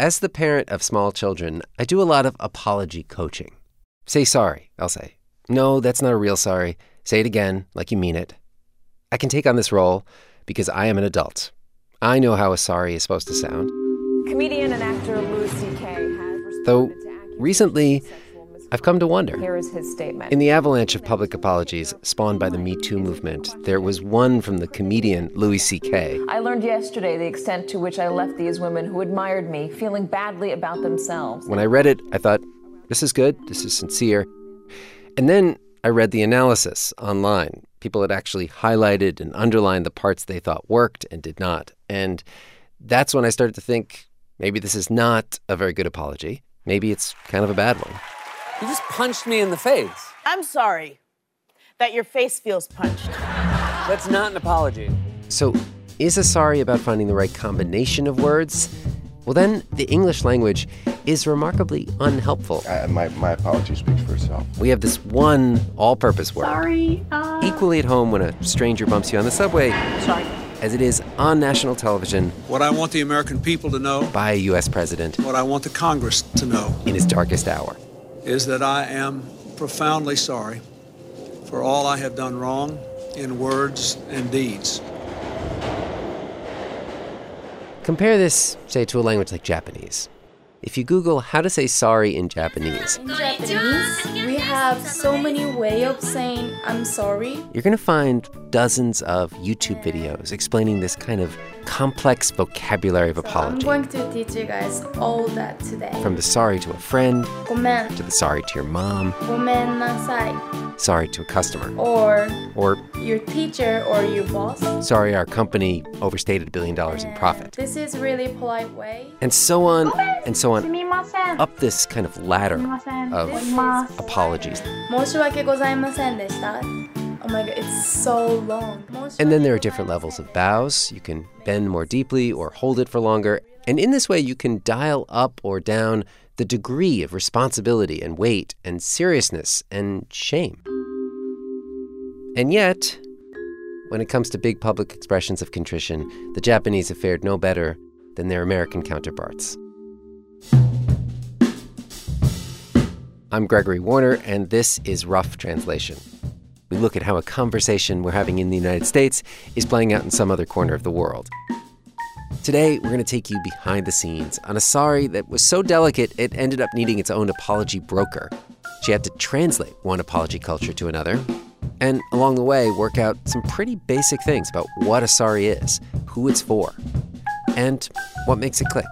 As the parent of small children, I do a lot of apology coaching. Say sorry, I'll say. No, that's not a real sorry. Say it again, like you mean it. I can take on this role because I am an adult. I know how a sorry is supposed to sound. Comedian and actor Louis C.K. has Though responded to accusations recently, I've come to wonder. Here is his statement. In the avalanche of public apologies spawned by the Me Too movement, there was one from the comedian Louis C.K. I learned yesterday the extent to which I left these women who admired me feeling badly about themselves. When I read it, I thought, this is good, this is sincere. And then I read the analysis online. People had actually highlighted and underlined the parts they thought worked and did not. And that's when I started to think maybe this is not a very good apology. Maybe it's kind of a bad one. You just punched me in the face. I'm sorry that your face feels punched. That's not an apology. So, is a sorry about finding the right combination of words? Well, then the English language is remarkably unhelpful. I, my, my apology speaks for itself. We have this one all purpose word. Sorry. Uh, Equally at home when a stranger bumps you on the subway Sorry. as it is on national television What I want the American people to know, by a U.S. president what I want the Congress to know, in his darkest hour. Is that I am profoundly sorry for all I have done wrong in words and deeds. Compare this, say, to a language like Japanese. If you Google how to say sorry in Japanese, in Japanese, we have so many way of saying I'm sorry. you're going to find dozens of YouTube videos explaining this kind of complex vocabulary of So I'm apology. going to teach you guys all that today. From the sorry to a friend, Gomen, to the sorry to your mom, nasai, sorry to a customer, or or your teacher or your boss. sorry our company overstated a billion dollars in profit. This is really polite way. And so on and so on すみません。 up this kind of ladder すみません。 of おります。 apologies. Oh my god, it's so long. And then there are different levels of bows. You can bend more deeply or hold it for longer. And in this way, you can dial up or down the degree of responsibility and weight and seriousness and shame. And yet, when it comes to big public expressions of contrition, the Japanese have fared no better than their American counterparts. I'm Gregory Warner, and this is Rough Translation. We look at how a conversation we're having in the United States is playing out in some other corner of the world. Today, we're going to take you behind the scenes on a sorry that was so delicate it ended up needing its own apology broker. She had to translate one apology culture to another, and along the way, work out some pretty basic things about what a sorry is, who it's for, and what makes it click.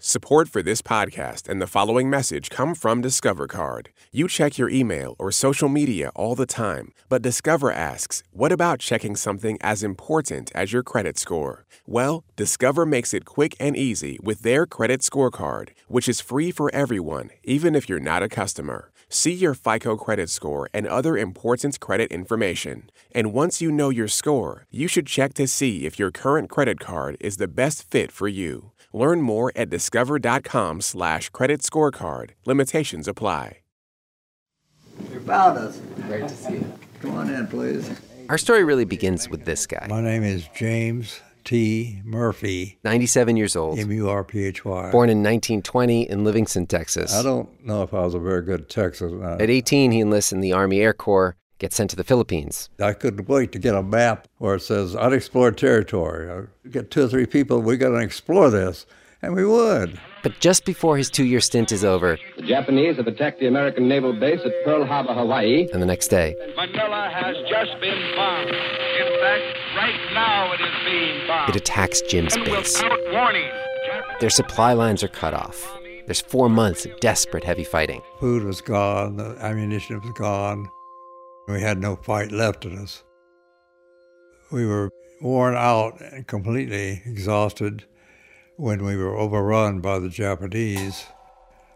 Support for this podcast and the following message come from Discover Card. You check your email or social media all the time, but Discover asks, what about checking something as important as your credit score? Well, Discover makes it quick and easy with their credit scorecard, which is free for everyone, even if you're not a customer. See your FICO credit score and other important credit information. And once you know your score, you should check to see if your current credit card is the best fit for you. Learn more at discover.com slash credit scorecard. Limitations apply. You found us. Great to see you. Come on in, please. Our story really begins with this guy, My name is James T. Murphy, 97 years old, M U R P H Y. born in 1920 in Livingston, Texas. I don't know if I was a very good Texan. Uh, At 18, he enlists in the Army Air Corps, gets sent to the Philippines. I couldn't wait to get a map where it says unexplored territory. I get two or three people, we got to explore this. And we would. But just before his two year stint is over, The Japanese have attacked the American naval base at Pearl Harbor, Hawaii. and the next day, Manila has just been bombed. In fact, right now it is being bombed. it attacks Jim's and base. warning. Their supply lines are cut off. There's four months of desperate heavy fighting. Food was gone, the ammunition was gone. We had no fight left in us. We were worn out and completely exhausted when we were overrun by the Japanese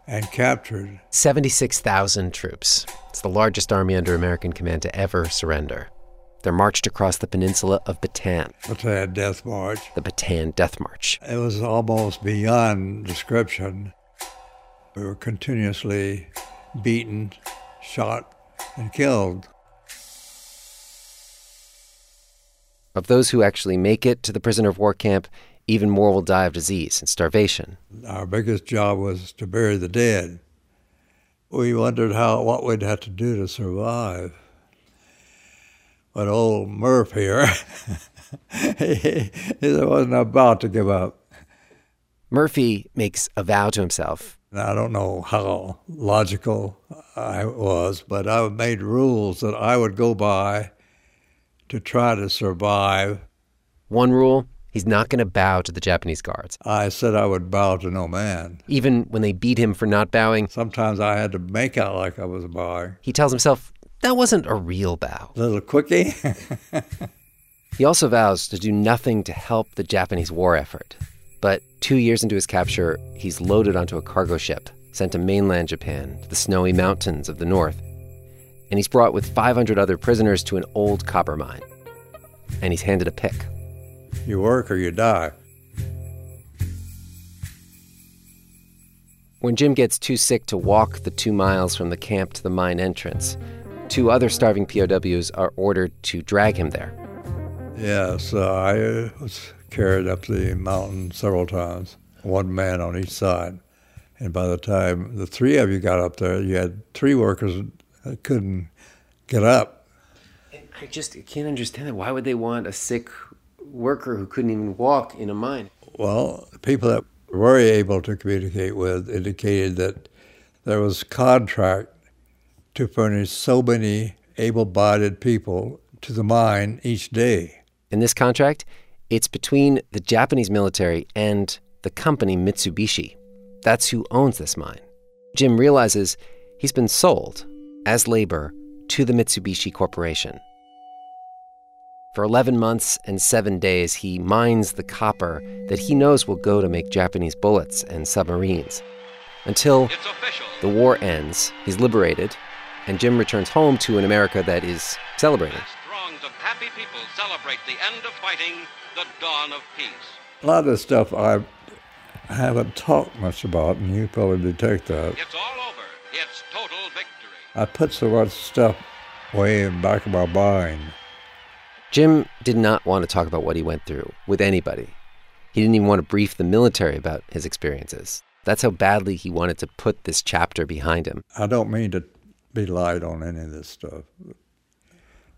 and captured. 76,000 troops. It's the largest army under American command to ever surrender. They're marched across the peninsula of Bataan, Bataan Death March. the Bataan Death March. It was almost beyond description. We were continuously beaten, shot, and killed. Of those who actually make it to the prisoner of war camp, even more will die of disease and starvation. Our biggest job was to bury the dead. We wondered how what we'd have to do to survive. But old Murph here, he, he wasn't about to give up. Murphy makes a vow to himself. I don't know how logical I was, but I made rules that I would go by to try to survive. One rule he's not going to bow to the Japanese guards. I said I would bow to no man. Even when they beat him for not bowing, sometimes I had to make out like I was bowing. He tells himself that wasn't a real bow. Little quickie. he also vows to do nothing to help the Japanese war effort. But two years into his capture, he's loaded onto a cargo ship, sent to mainland Japan, to the snowy mountains of the north. And he's brought with 500 other prisoners to an old copper mine. And he's handed a pick. You work or you die. When Jim gets too sick to walk the two miles from the camp to the mine entrance, two other starving POWs are ordered to drag him there. Yes, uh, I was carried up the mountain several times, one man on each side. And by the time the three of you got up there, you had three workers that couldn't get up. I just can't understand it. Why would they want a sick worker who couldn't even walk in a mine? Well, people that were able to communicate with indicated that there was contract to furnish so many able-bodied people to the mine each day. In this contract, it's between the Japanese military and the company Mitsubishi. That's who owns this mine. Jim realizes he's been sold as labor to the Mitsubishi Corporation. For 11 months and seven days, he mines the copper that he knows will go to make Japanese bullets and submarines. Until the war ends, he's liberated, and Jim returns home to an America that is celebrating. Throngs of happy people celebrate the end of fighting the dawn of peace. A lot of the stuff I haven't talked much about, and you probably detect that. It's all over. It's total victory. I put so much stuff way in the back of my mind. Jim did not want to talk about what he went through with anybody. He didn't even want to brief the military about his experiences. That's how badly he wanted to put this chapter behind him. I don't mean to be light on any of this stuff. The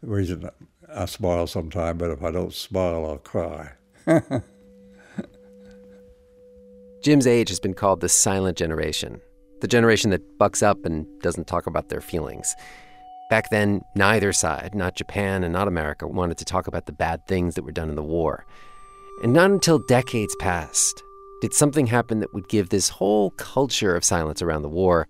reason I smile sometimes, but if I don't smile, I'll cry. Jim's age has been called the silent generation, the generation that bucks up and doesn't talk about their feelings. Back then, neither side, not Japan and not America, wanted to talk about the bad things that were done in the war. And not until decades passed did something happen that would give this whole culture of silence around the war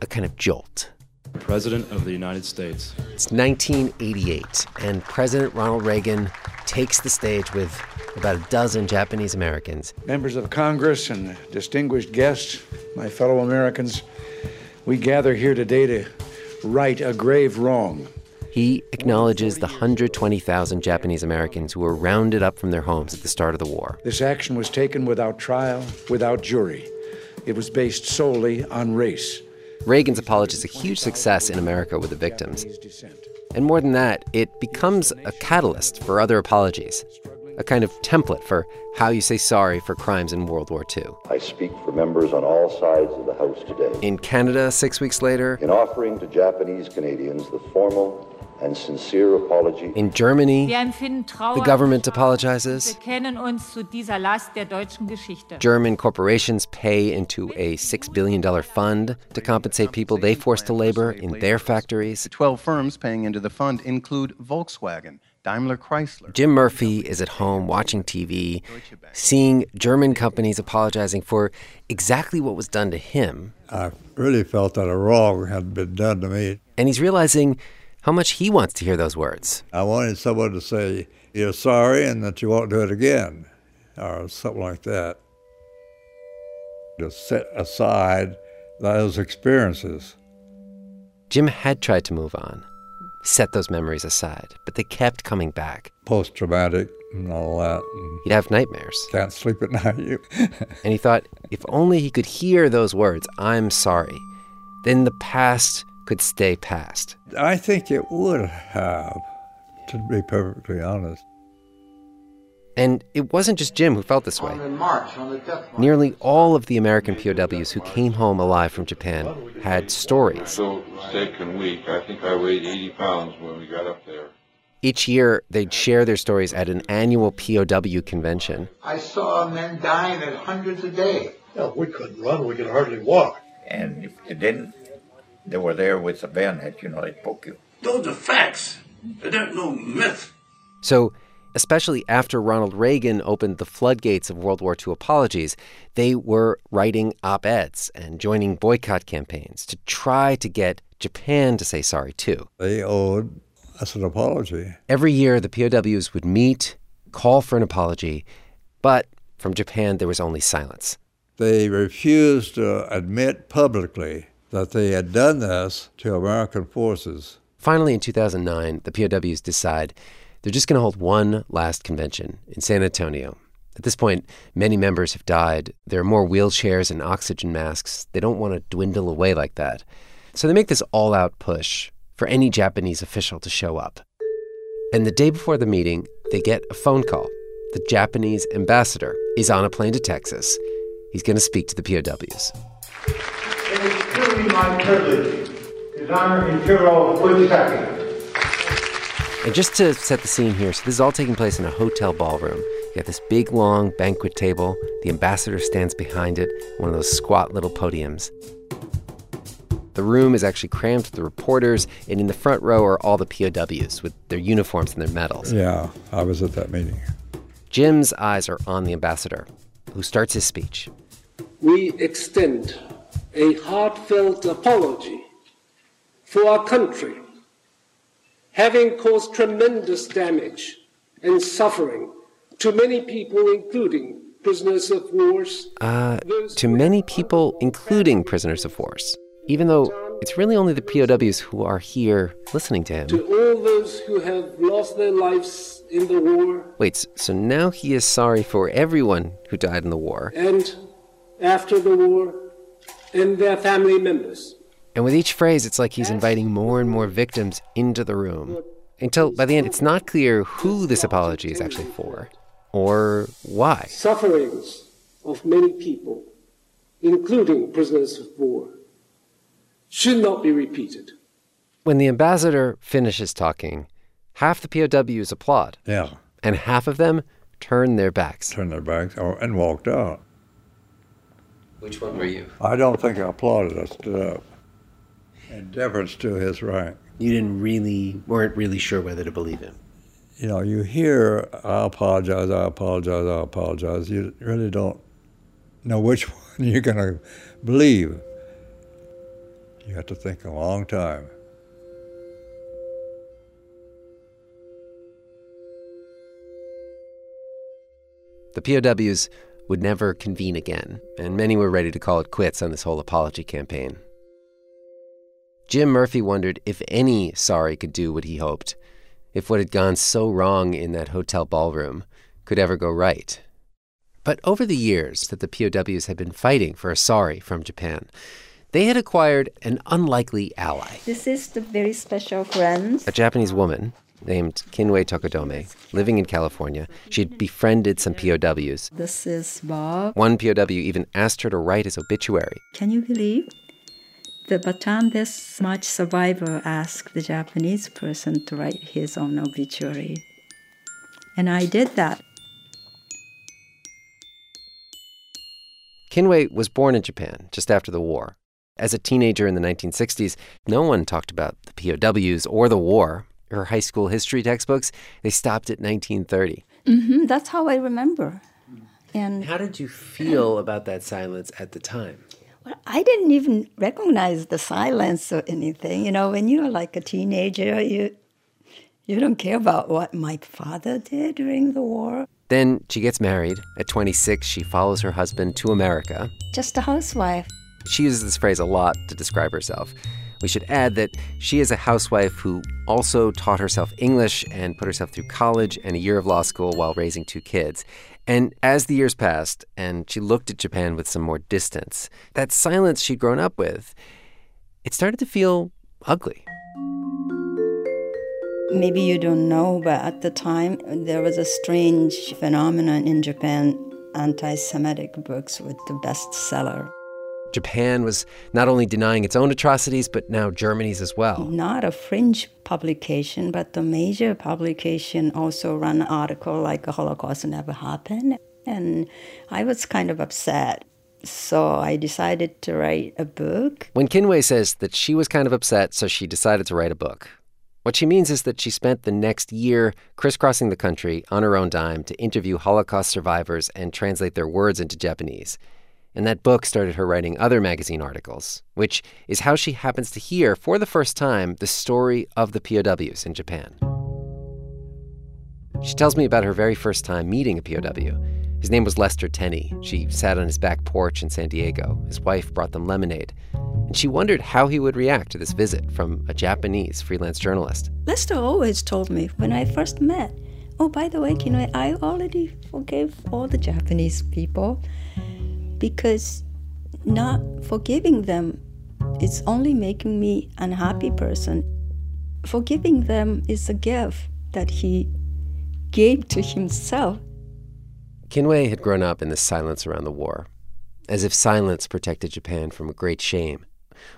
a kind of jolt. President of the United States. It's 1988, and President Ronald Reagan takes the stage with about a dozen Japanese Americans. Members of Congress and distinguished guests, my fellow Americans, we gather here today to right a grave wrong. He acknowledges the 120,000 Japanese Americans who were rounded up from their homes at the start of the war. This action was taken without trial, without jury. It was based solely on race. Reagan's apology is a huge success in America with the victims. And more than that, it becomes a catalyst for other apologies, a kind of template for how you say sorry for crimes in World War II. I speak for members on all sides of the House today. In Canada, six weeks later, in offering to Japanese Canadians the formal and sincere apology. In Germany, the government apologizes. German corporations pay into a $6 billion fund to compensate people they forced to labor in their factories. The 12 firms paying into the fund include Volkswagen. Daimler Chrysler. Jim Murphy is at home watching TV, seeing German companies apologizing for exactly what was done to him. I really felt that a wrong had been done to me. And he's realizing how much he wants to hear those words. I wanted someone to say, You're sorry and that you won't do it again, or something like that. To set aside those experiences. Jim had tried to move on, set those memories aside, but they kept coming back. Post traumatic and all that. And He'd have nightmares. Can't sleep at night. and he thought if only he could hear those words, I'm sorry, then the past could stay past. I think it would have, to be perfectly honest. And it wasn't just Jim who felt this way. On march, on the death march. Nearly all of the American POWs who came home alive from Japan had stories. So sick and weak. I think I weighed 80 pounds when we got up there. Each year, they'd share their stories at an annual POW convention. I saw men dying at hundreds a day. Well, we couldn't run. We could hardly walk. And if you didn't, they were there with a bayonet, you know, they'd poke you. Those are facts. They're no myth. So, especially after Ronald Reagan opened the floodgates of World War II apologies, they were writing op eds and joining boycott campaigns to try to get Japan to say sorry too. They owed us an apology. Every year, the POWs would meet, call for an apology, but from Japan, there was only silence. They refused to admit publicly that they had done this to American forces. Finally, in 2009, the POWs decide they're just going to hold one last convention in San Antonio. At this point, many members have died. There are more wheelchairs and oxygen masks. They don't want to dwindle away like that. So they make this all out push for any Japanese official to show up. And the day before the meeting, they get a phone call. The Japanese ambassador is on a plane to Texas. He's going to speak to the POWs. It is truly my privilege to honor Ichiro Fujisaki. And just to set the scene here, so this is all taking place in a hotel ballroom. You got this big, long banquet table. The ambassador stands behind it, one of those squat little podiums. The room is actually crammed with the reporters, and in the front row are all the POWs with their uniforms and their medals. Yeah, I was at that meeting. Jim's eyes are on the ambassador, who starts his speech. We extend a heartfelt apology for our country having caused tremendous damage and suffering to many people, including prisoners of wars. Uh, to many people, including prisoners of wars, even though it's really only the POWs who are here listening to him. To all those who have lost their lives in the war. Wait, so now he is sorry for everyone who died in the war. And after the war, and their family members. And with each phrase, it's like he's inviting more and more victims into the room. Until by the end, it's not clear who this apology is actually for or why. Sufferings of many people, including prisoners of war, should not be repeated. When the ambassador finishes talking, half the POWs applaud. Yeah. And half of them turn their backs. Turned their backs oh, and walked out. Which one were you? I don't think I applauded. I stood up in deference to his rank. You didn't really, weren't really sure whether to believe him. You know, you hear, I apologize, I apologize, I apologize. You really don't know which one you're going to believe. You have to think a long time. The POWs would never convene again, and many were ready to call it quits on this whole apology campaign. Jim Murphy wondered if any sorry could do what he hoped, if what had gone so wrong in that hotel ballroom could ever go right. But over the years that the POWs had been fighting for a sorry from Japan, they had acquired an unlikely ally. This is the very special friend. A Japanese woman named Kinue Tokudome, living in California. She had befriended some POWs. This is Bob. One POW even asked her to write his obituary. Can you believe? The Bataan Death March survivor asked the Japanese person to write his own obituary. And I did that. Kinue was born in Japan just after the war. As a teenager in the 1960s, no one talked about the POWs or the war. Her high school history textbooks, they stopped at 1930. Mm-hmm, that's how I remember. And how did you feel about that silence at the time? Well, I didn't even recognize the silence or anything. You know, when you're like a teenager, you you don't care about what my father did during the war. Then she gets married. At 26, she follows her husband to America. Just a housewife. She uses this phrase a lot to describe herself. We should add that she is a housewife who also taught herself English and put herself through college and a year of law school while raising two kids. And as the years passed and she looked at Japan with some more distance, that silence she'd grown up with, it started to feel ugly. Maybe you don't know, but at the time there was a strange phenomenon in Japan anti Semitic books with the bestseller. Japan was not only denying its own atrocities, but now Germany's as well. Not a fringe publication, but the major publication also ran an article like the Holocaust never happened. And I was kind of upset. So I decided to write a book. When Kinue says that she was kind of upset, so she decided to write a book, what she means is that she spent the next year crisscrossing the country on her own dime to interview Holocaust survivors and translate their words into Japanese. And that book started her writing other magazine articles, which is how she happens to hear, for the first time, the story of the POWs in Japan. She tells me about her very first time meeting a POW. His name was Lester Tenney. She sat on his back porch in San Diego. His wife brought them lemonade. And she wondered how he would react to this visit from a Japanese freelance journalist. Lester always told me when I first met, oh, by the way, know, I already forgave all the Japanese people because not forgiving them is only making me unhappy person. Forgiving them is a gift that he gave to himself. Kinue had grown up in the silence around the war, as if silence protected Japan from a great shame.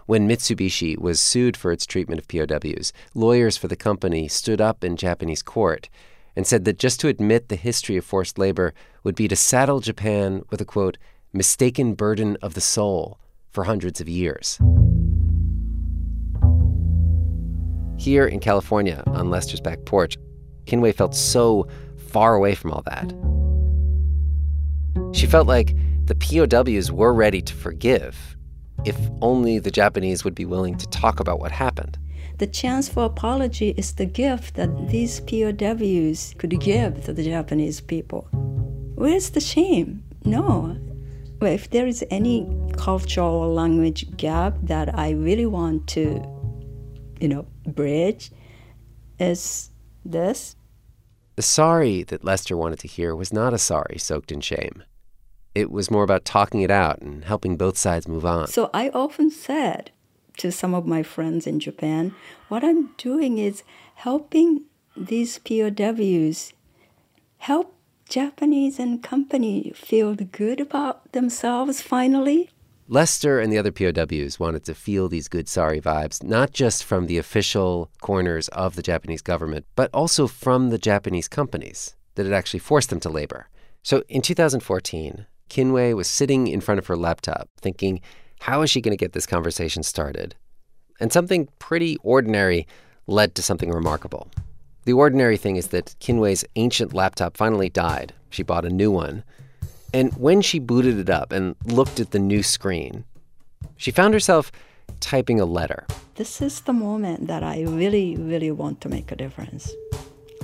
When Mitsubishi was sued for its treatment of POWs, lawyers for the company stood up in Japanese court and said that just to admit the history of forced labor would be to saddle Japan with a quote, mistaken burden of the soul for hundreds of years. Here in California, on Lester's back porch, Kinue felt so far away from all that. She felt like the POWs were ready to forgive if only the Japanese would be willing to talk about what happened. The chance for apology is the gift that these POWs could give to the Japanese people. Where's the shame? No. Well, if there is any cultural or language gap that I really want to, you know, bridge, is this. The sorry that Lester wanted to hear was not a sorry soaked in shame. It was more about talking it out and helping both sides move on. So I often said to some of my friends in Japan, what I'm doing is helping these POWs help Japanese and company feel good about themselves finally. Lester and the other POWs wanted to feel these good sorry vibes, not just from the official corners of the Japanese government, but also from the Japanese companies that had actually forced them to labor. So in 2014, Kinue was sitting in front of her laptop thinking, how is she going to get this conversation started? And something pretty ordinary led to something remarkable. The ordinary thing is that Kinue's ancient laptop finally died. She bought a new one. And when she booted it up and looked at the new screen, she found herself typing a letter. This is the moment that I really, really want to make a difference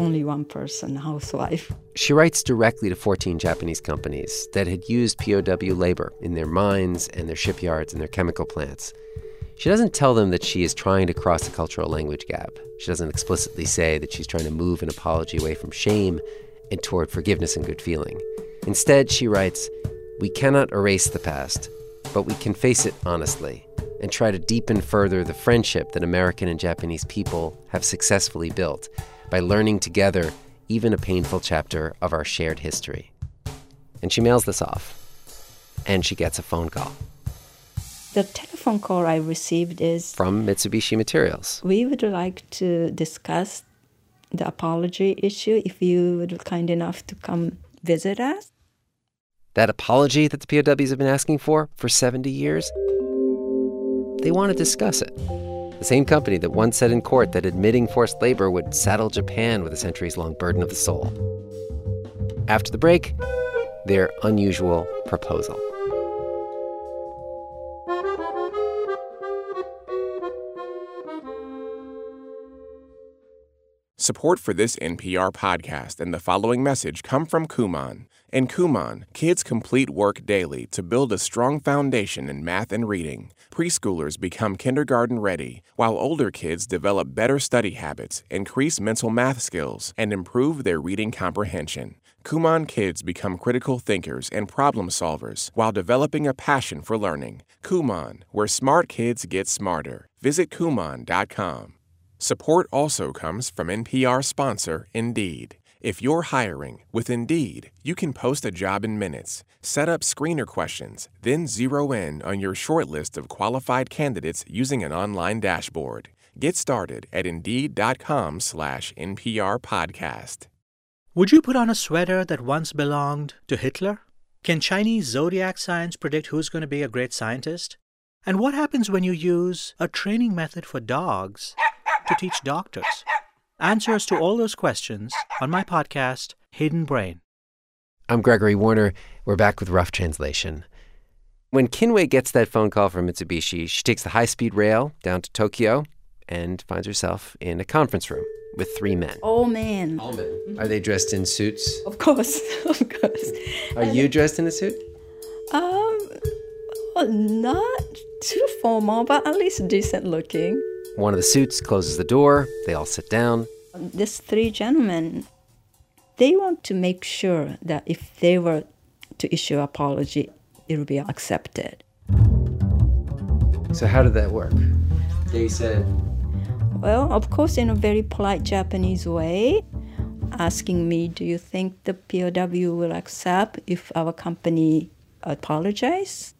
only one person housewife. She writes directly to 14 Japanese companies that had used POW labor in their mines and their shipyards and their chemical plants. She doesn't tell them that she is trying to cross a cultural language gap. She doesn't explicitly say that she's trying to move an apology away from shame and toward forgiveness and good feeling. Instead, she writes, We cannot erase the past, but we can face it honestly and try to deepen further the friendship that American and Japanese people have successfully built by learning together even a painful chapter of our shared history. And she mails this off, and she gets a phone call. The telephone call I received is from Mitsubishi Materials. We would like to discuss the apology issue if you would be kind enough to come visit us. That apology that the POWs have been asking for for 70 years? They want to discuss it. The same company that once said in court that admitting forced labor would saddle Japan with a centuries long burden of the soul. After the break, their unusual proposal. Support for this NPR podcast and the following message come from Kumon. In Kumon, kids complete work daily to build a strong foundation in math and reading. Preschoolers become kindergarten ready, while older kids develop better study habits, increase mental math skills, and improve their reading comprehension. Kumon kids become critical thinkers and problem solvers while developing a passion for learning. Kumon, where smart kids get smarter. Visit Kumon.com. Support also comes from NPR sponsor Indeed. If you're hiring with Indeed, you can post a job in minutes, set up screener questions, then zero in on your short list of qualified candidates using an online dashboard. Get started at Indeed.com slash NPR podcast. Would you put on a sweater that once belonged to Hitler? Can Chinese zodiac signs predict who's going to be a great scientist? And what happens when you use a training method for dogs to teach doctors? Answers to all those questions on my podcast, Hidden Brain. I'm Gregory Warner. We're back with Rough Translation. When Kinue gets that phone call from Mitsubishi, she takes the high speed rail down to Tokyo and finds herself in a conference room with three men. All men. All men. Are they dressed in suits? Of course, of course. Are you dressed in a suit? Um, well, not too formal, but at least decent looking. One of the suits closes the door. They all sit down. These three gentlemen, they want to make sure that if they were to issue apology, it will be accepted. So how did that work? They said, Well, of course, in a very polite Japanese way, asking me, "Do you think the POW will accept if our company apologize?"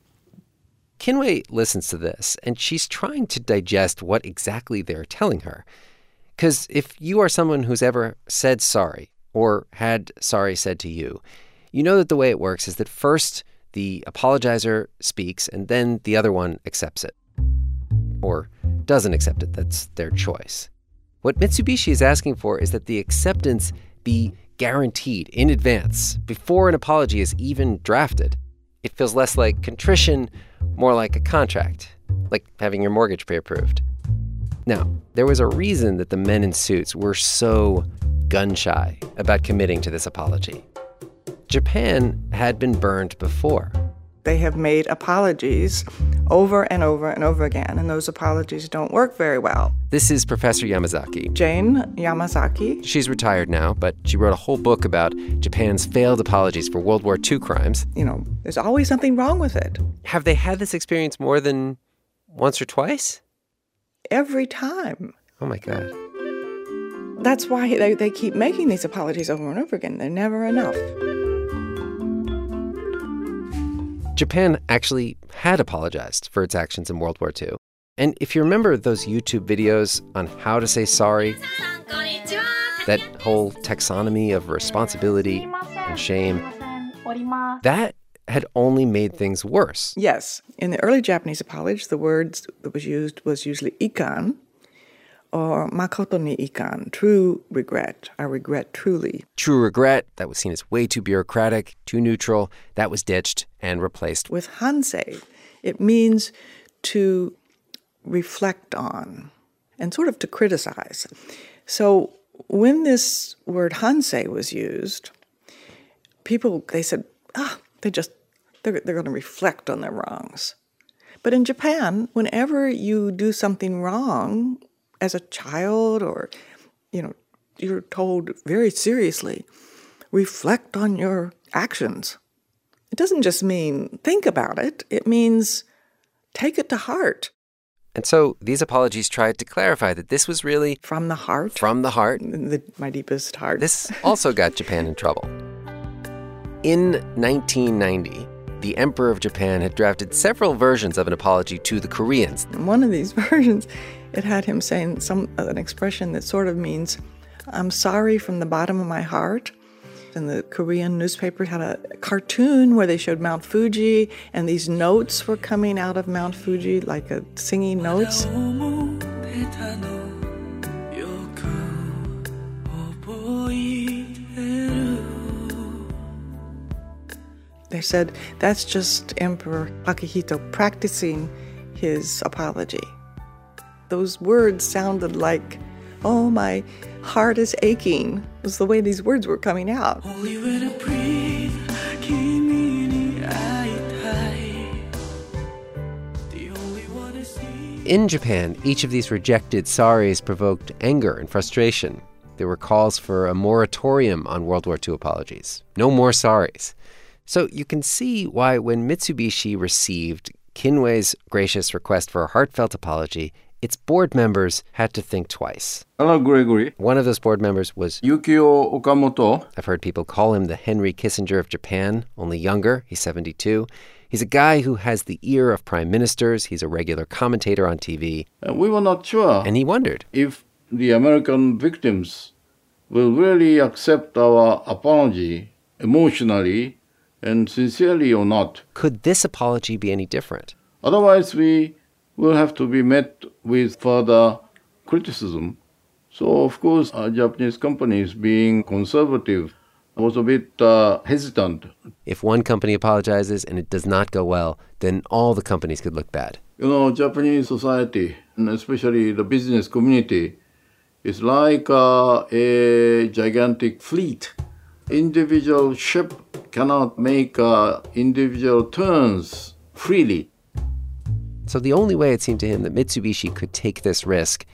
Kinue listens to this and she's trying to digest what exactly they're telling her. Because if you are someone who's ever said sorry or had sorry said to you, you know that the way it works is that first the apologizer speaks and then the other one accepts it. Or doesn't accept it. That's their choice. What Mitsubishi is asking for is that the acceptance be guaranteed in advance before an apology is even drafted. It feels less like contrition, more like a contract, like having your mortgage pre-approved. Now, there was a reason that the men in suits were so gun shy about committing to this apology. Japan had been burned before. They have made apologies over and over and over again, and those apologies don't work very well. This is Professor Yamazaki. Jane Yamazaki. She's retired now, but she wrote a whole book about Japan's failed apologies for World War II crimes. You know, there's always something wrong with it. Have they had this experience more than once or twice? Every time. Oh my God. That's why they, they keep making these apologies over and over again. They're never enough. Japan actually had apologized for its actions in World War II. And if you remember those YouTube videos on how to say sorry, that whole taxonomy of responsibility and shame, that had only made things worse. Yes. In the early Japanese apology, the word that was used was usually ikan or makoto ni ikan, true regret. I regret truly. True regret, that was seen as way too bureaucratic, too neutral, that was ditched and replaced with hansei. It means to reflect on and sort of to criticize. So when this word hansei was used, people they said, ah, they just they're, they're going to reflect on their wrongs. But in Japan, whenever you do something wrong, as a child or you know you're told very seriously reflect on your actions. It doesn't just mean think about it it means take it to heart. And so these apologies tried to clarify that this was really from the heart? From the heart. The, my deepest heart. This also got japan in trouble. In 1990 the Emperor of Japan had drafted several versions of an apology to the Koreans. One of these versions, it had him saying some an expression that sort of means, "I'm sorry from the bottom of my heart." And the Korean newspaper had a cartoon where they showed Mount Fuji, and these notes were coming out of Mount Fuji, like a singing notes. They said that's just Emperor Akihito practicing his apology. Those words sounded like, oh, my heart is aching, was the way these words were coming out. In Japan, each of these rejected sorries provoked anger and frustration. There were calls for a moratorium on World War II apologies. No more sorries. So you can see why when Mitsubishi received Kinue's gracious request for a heartfelt apology, its board members had to think twice. Hello, Gregory. One of those board members was Yukio Okamoto. I've heard people call him the Henry Kissinger of Japan, only younger. He's 72. He's a guy who has the ear of prime ministers. He's a regular commentator on TV. Uh, we were not sure. And he wondered if the American victims will really accept our apology emotionally and sincerely or not. Could this apology be any different? Otherwise, we will have to be met with further criticism. So, of course, our Japanese companies, being conservative, was a bit uh, hesitant. If one company apologizes and it does not go well, then all the companies could look bad. You know, Japanese society, and especially the business community, is like uh, a gigantic fleet. Individual ship cannot make uh, individual turns freely. So the only way it seemed to him that Mitsubishi could take this risk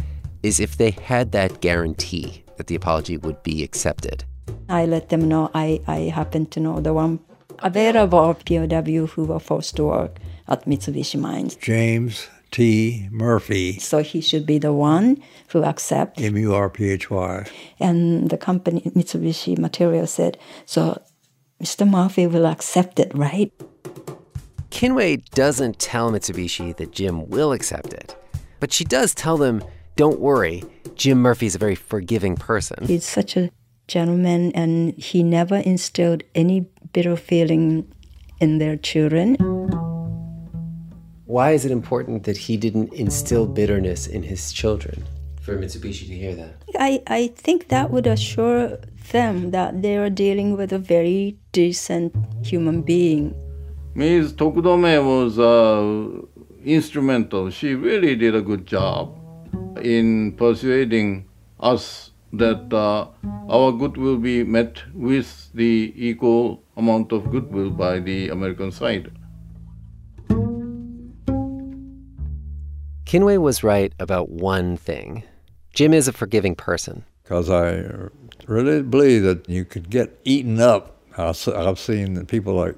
is if they had that guarantee that the apology would be accepted. I let them know I, I happen to know the one available of POW who were forced to work at Mitsubishi Mines. James T. Murphy. So he should be the one who accept. M U R P H Y. And the company Mitsubishi Material said, so Mr. Murphy will accept it, right? Kinue doesn't tell Mitsubishi that Jim will accept it, but she does tell them, don't worry, Jim Murphy's a very forgiving person. He's such a gentleman and he never instilled any bitter feeling in their children. Why is it important that he didn't instill bitterness in his children? For Mitsubishi to hear that? I, I think that would assure them that they are dealing with a very decent human being. Ms. Tokudome was uh, instrumental. She really did a good job in persuading us that uh, our good will be met with the equal amount of goodwill by the American side. Kinue was right about one thing. Jim is a forgiving person. Because I really believe that you could get eaten up. I've seen people like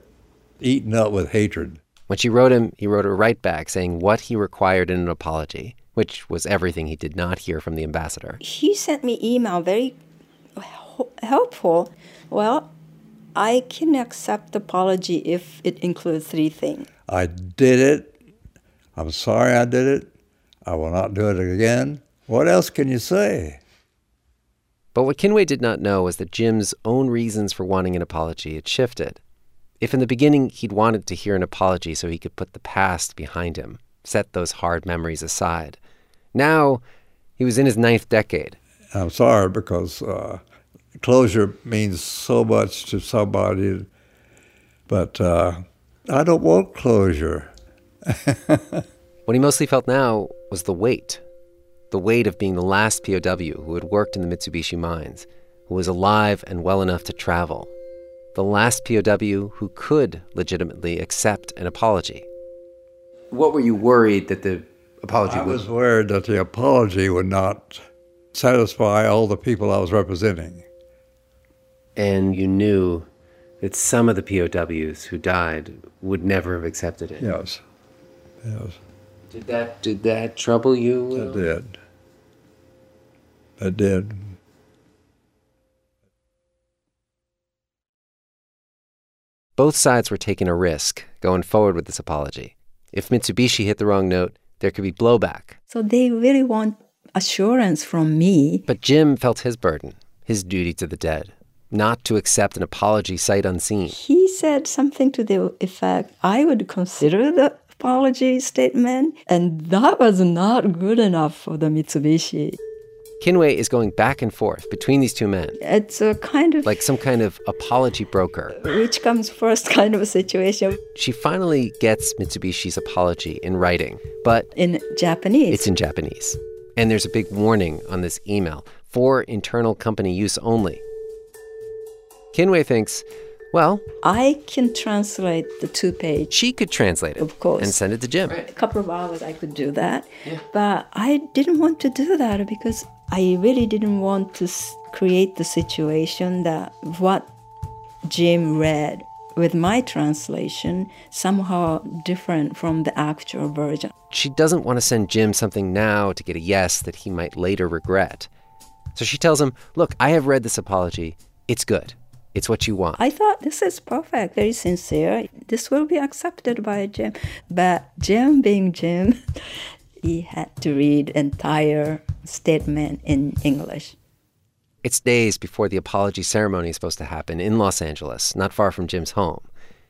eaten up with hatred. When she wrote him, he wrote her right back saying what he required in an apology, which was everything he did not hear from the ambassador. He sent me email very helpful. Well, I can accept the apology if it includes three things. I did it. I'm sorry I did it. I will not do it again. What else can you say? But what Kinue did not know was that Jim's own reasons for wanting an apology had shifted. If in the beginning he'd wanted to hear an apology so he could put the past behind him, set those hard memories aside, now he was in his ninth decade. I'm sorry because uh, closure means so much to somebody, but uh, I don't want closure. what he mostly felt now was the weight the weight of being the last POW who had worked in the Mitsubishi mines, who was alive and well enough to travel, the last POW who could legitimately accept an apology. What were you worried that the apology I would? was worried that the apology would not satisfy all the people I was representing. And you knew that some of the POWs who died would never have accepted it. Yes. Yes. Did that did that trouble you? It did. It did. Both sides were taking a risk going forward with this apology. If Mitsubishi hit the wrong note, there could be blowback. So they really want assurance from me. But Jim felt his burden, his duty to the dead, not to accept an apology sight unseen. He said something to the effect I would consider the apology statement, and that was not good enough for the Mitsubishi. Kinue is going back and forth between these two men. It's a kind of like some kind of apology broker. Which comes first kind of a situation. She finally gets Mitsubishi's apology in writing, but in Japanese. It's in Japanese. And there's a big warning on this email for internal company use only. Kinue thinks, well, I can translate the two page. She could translate it, of course, and send it to Jim. Right. A couple of hours, I could do that. Yeah. But I didn't want to do that because I really didn't want to create the situation that what Jim read with my translation somehow different from the actual version. she doesn't want to send Jim something now to get a yes that he might later regret. So she tells him, Look, I have read this apology. It's good. It's what you want. I thought this is perfect, very sincere. This will be accepted by Jim. But Jim, being Jim, he had to read entire statement in English. It's days before the apology ceremony is supposed to happen in Los Angeles, not far from Jim's home.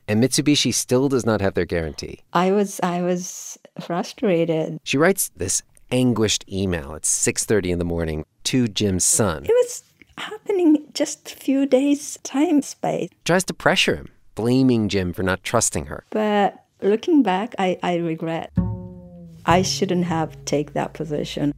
And Mitsubishi still does not have their guarantee. I was I was frustrated. She writes this anguished email at 6:30 in the morning to Jim's son. It was happening just a few days time space. Tries to pressure him, blaming Jim for not trusting her. But looking back, I, I regret. I shouldn't have take that position.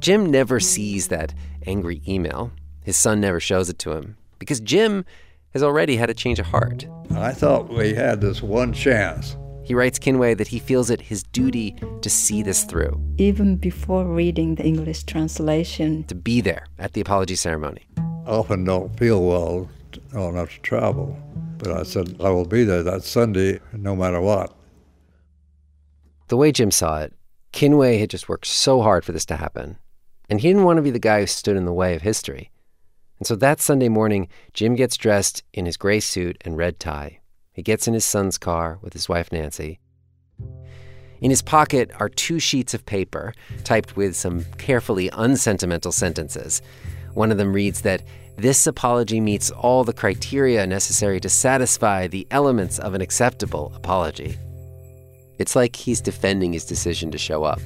Jim never sees that angry email. His son never shows it to him because Jim has already had a change of heart. I thought we had this one chance. He writes Kinue that he feels it his duty to see this through. Even before reading the English translation. To be there at the apology ceremony. I often don't feel well enough to travel. But I said, I will be there that Sunday no matter what. The way Jim saw it, Kinue had just worked so hard for this to happen. And he didn't want to be the guy who stood in the way of history. And so that Sunday morning, Jim gets dressed in his gray suit and red tie. He gets in his son's car with his wife, Nancy. In his pocket are two sheets of paper typed with some carefully unsentimental sentences. One of them reads that this apology meets all the criteria necessary to satisfy the elements of an acceptable apology. It's like he's defending his decision to show up.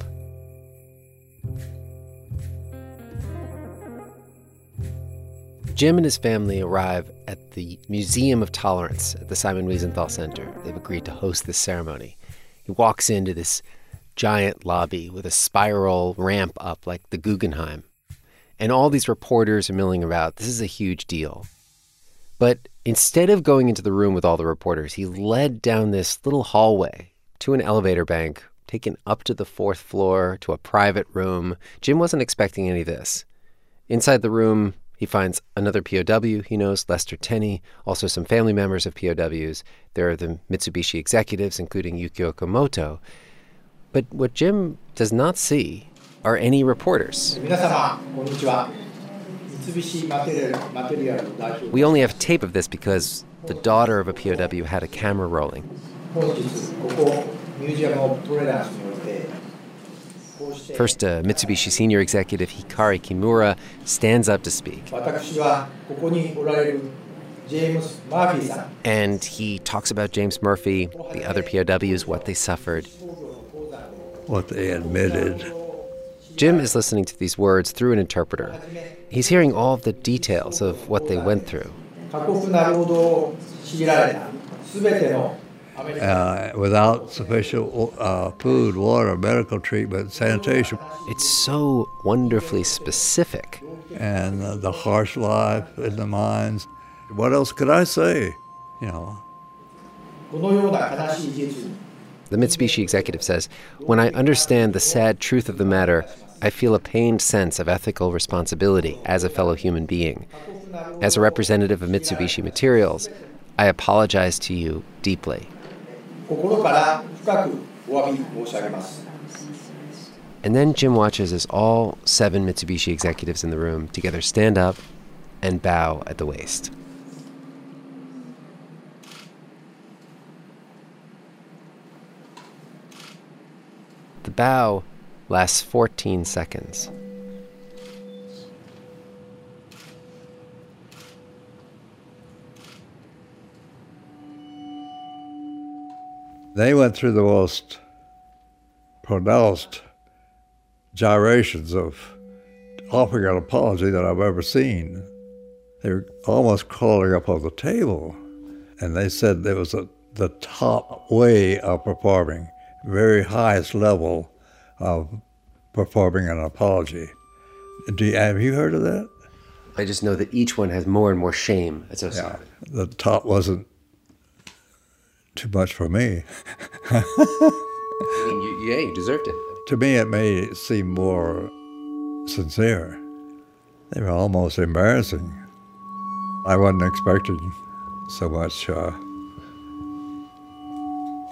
Jim and his family arrive at the Museum of Tolerance at the Simon Wiesenthal Center. They've agreed to host this ceremony. He walks into this giant lobby with a spiral ramp up like the Guggenheim. And all these reporters are milling about. This is a huge deal. But instead of going into the room with all the reporters, he led down this little hallway to an elevator bank, taken up to the fourth floor to a private room. Jim wasn't expecting any of this. Inside the room, he finds another POW he knows, Lester Tenney, also some family members of POWs. There are the Mitsubishi executives, including Yukio Okamoto. But what Jim does not see are any reporters. We only have tape of this because the daughter of a POW had a camera rolling. First, uh, Mitsubishi senior executive Hikaru Kimura stands up to speak. And he talks about James Murphy, the other POWs, what they suffered, what they admitted. Jim is listening to these words through an interpreter. He's hearing all of the details of what they went through. Uh, without sufficient uh, food, water, medical treatment, sanitation. It's so wonderfully specific. And uh, the harsh life in the mines. What else could I say? You know. The Mitsubishi executive says, When I understand the sad truth of the matter, I feel a pained sense of ethical responsibility as a fellow human being. As a representative of Mitsubishi Materials, I apologize to you deeply. And then Jim watches as all seven Mitsubishi executives in the room together stand up and bow at the waist. The bow lasts 14 seconds. They went through the most pronounced gyrations of offering an apology that I've ever seen. They were almost crawling up on the table, and they said there was a, the top way of performing, very highest level of performing an apology. Do you, have you heard of that? I just know that each one has more and more shame associated. Yeah, the top wasn't too much for me. I mean, you, yeah, you deserved it. To me, it may seem more sincere. They were almost embarrassing. I wasn't expecting so much uh,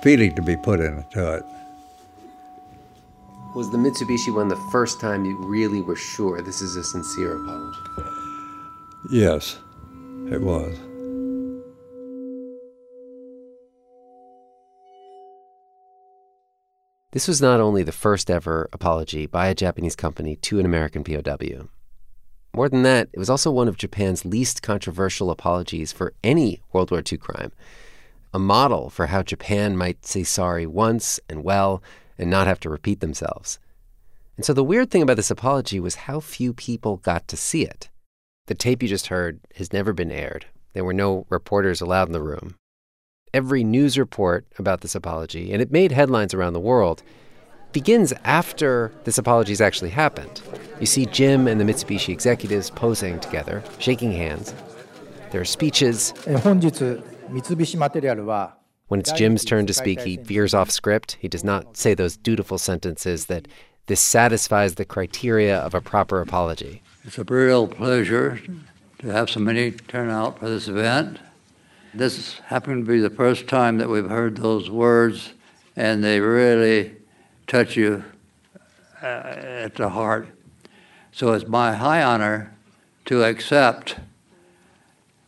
feeling to be put into it. Was the Mitsubishi one the first time you really were sure this is a sincere apology? Yes, it was. This was not only the first ever apology by a Japanese company to an American POW. More than that, it was also one of Japan's least controversial apologies for any World War II crime. A model for how Japan might say sorry once and well and not have to repeat themselves. And so the weird thing about this apology was how few people got to see it. The tape you just heard has never been aired. There were no reporters allowed in the room. Every news report about this apology, and it made headlines around the world, begins after this apology's actually happened. You see Jim and the Mitsubishi executives posing together, shaking hands. There are speeches. When it's Jim's turn to speak, he veers off script. He does not say those dutiful sentences that this satisfies the criteria of a proper apology. It's a real pleasure to have so many turn out for this event. This happened to be the first time that we've heard those words, and they really touch you uh, at the heart. So it's my high honor to accept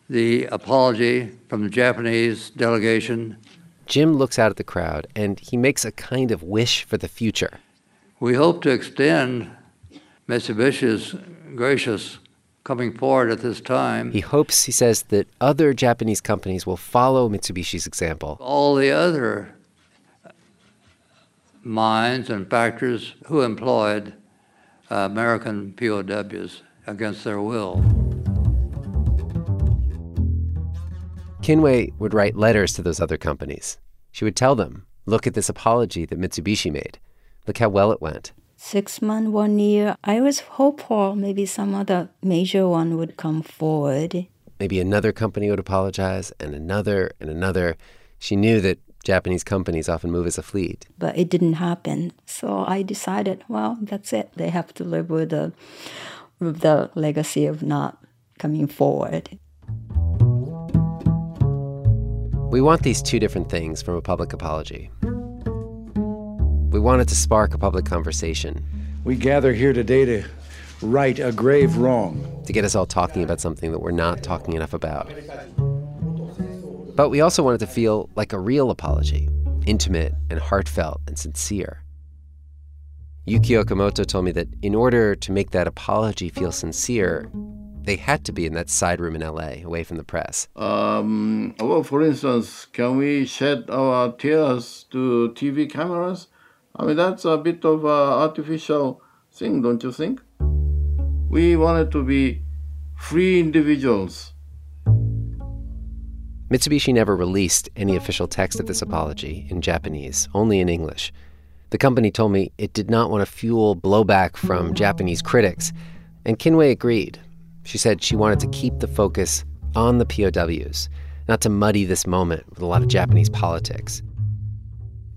the apology from the Japanese delegation. Jim looks out at the crowd and he makes a kind of wish for the future. We hope to extend Mitsubishi's gracious coming forward at this time. He hopes, he says, that other Japanese companies will follow Mitsubishi's example. All the other mines and factories who employed uh, American POWs against their will. Kinue would write letters to those other companies. She would tell them, look at this apology that Mitsubishi made. Look how well it went. Six months, one year, I was hopeful maybe some other major one would come forward. Maybe another company would apologize, and another, and another. She knew that Japanese companies often move as a fleet. But it didn't happen. So I decided, well, that's it. They have to live with the, with the legacy of not coming forward. We want these two different things from a public apology. We want it to spark a public conversation. We gather here today to right a grave wrong. To get us all talking about something that we're not talking enough about. But we also want it to feel like a real apology, intimate and heartfelt and sincere. Yuki Okamoto told me that in order to make that apology feel sincere, they had to be in that side room in LA, away from the press. Um, well, for instance, can we shed our tears to TV cameras? I mean, that's a bit of an artificial thing, don't you think? We wanted to be free individuals. Mitsubishi never released any official text of this apology in Japanese, only in English. The company told me it did not want to fuel blowback from Japanese critics, and Kinue agreed. She said she wanted to keep the focus on the POWs, not to muddy this moment with a lot of Japanese politics.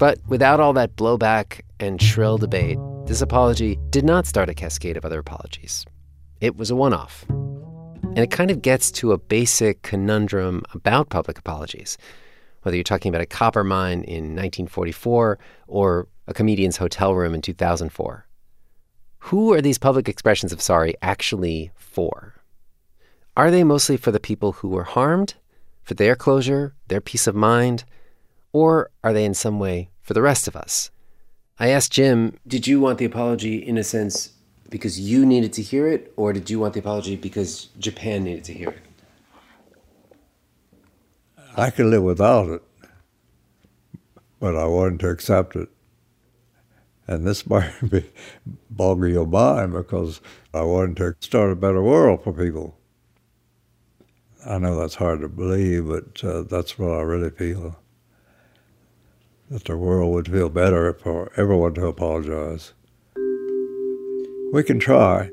But without all that blowback and shrill debate, this apology did not start a cascade of other apologies. It was a one off. And it kind of gets to a basic conundrum about public apologies, whether you're talking about a copper mine in 1944 or a comedian's hotel room in 2004. Who are these public expressions of sorry actually for? Are they mostly for the people who were harmed, for their closure, their peace of mind, or are they in some way for the rest of us? I asked Jim, did you want the apology in a sense because you needed to hear it, or did you want the apology because Japan needed to hear it? I could live without it, but I wanted to accept it. And this might be boggy your mind because I wanted to start a better world for people. I know that's hard to believe, but uh, that's what I really feel. That the world would feel better for everyone to apologize. We can try.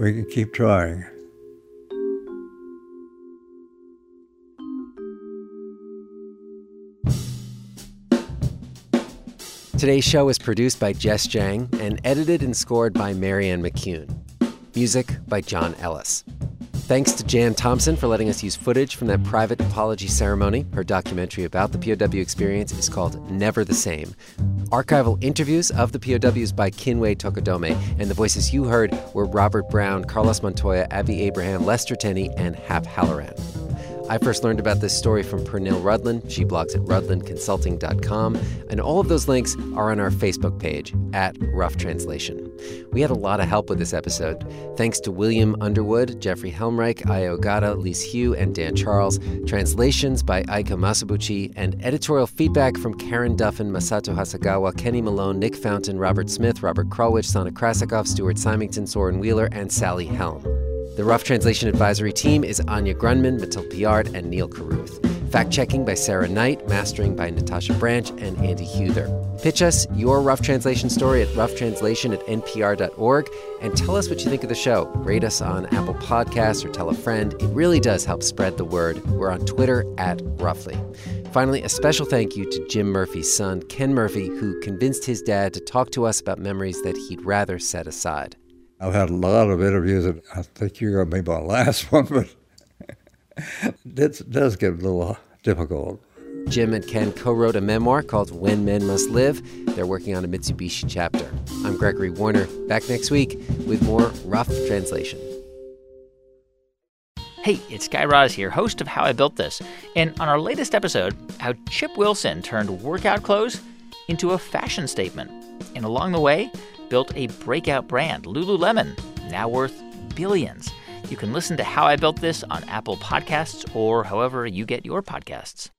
We can keep trying. Today's show is produced by Jess Jiang and edited and scored by Marianne McCune. Music by John Ellis. Thanks to Jan Thompson for letting us use footage from that private apology ceremony. Her documentary about the POW experience is called Never the Same. Archival interviews of the POWs by Kinue Tokudome, and the voices you heard were Robert Brown, Carlos Montoya, Abby Abraham, Lester Tenney, and Hap Halloran. I first learned about this story from Pernille Rudlin. She blogs at rudlinconsulting.com. And all of those links are on our Facebook page at Rough Translation. We had a lot of help with this episode. Thanks to William Underwood, Jeffrey Helmreich, Aya Ogata, Lise Hugh, and Dan Charles. Translations by Aika Masabuchi. And editorial feedback from Karen Duffin, Masato Hasegawa, Kenny Malone, Nick Fountain, Robert Smith, Robert Krulwich, Sana Krasikov, Stuart Symington, Soren Wheeler, and Sally Helm. The Rough Translation Advisory Team is Anya Grundmann, Mathilde Piard, and Neil Carruth. Fact checking by Sarah Knight, mastering by Natasha Branch and Andy Huether. Pitch us your rough translation story at roughtranslation at npr.org and tell us what you think of the show. Rate us on Apple Podcasts or tell a friend. It really does help spread the word. We're on Twitter at Roughly. Finally, a special thank you to Jim Murphy's son, Ken Murphy, who convinced his dad to talk to us about memories that he'd rather set aside. I've had a lot of interviews, and I think you're going to be my last one, but it does get a little difficult. Jim and Ken co wrote a memoir called When Men Must Live. They're working on a Mitsubishi chapter. I'm Gregory Warner, back next week with more rough translation. Hey, it's Guy Raz here, host of How I Built This. And on our latest episode, how Chip Wilson turned workout clothes into a fashion statement. And along the way, built a breakout brand, Lululemon, now worth billions. You can listen to How I Built This on Apple Podcasts or however you get your podcasts.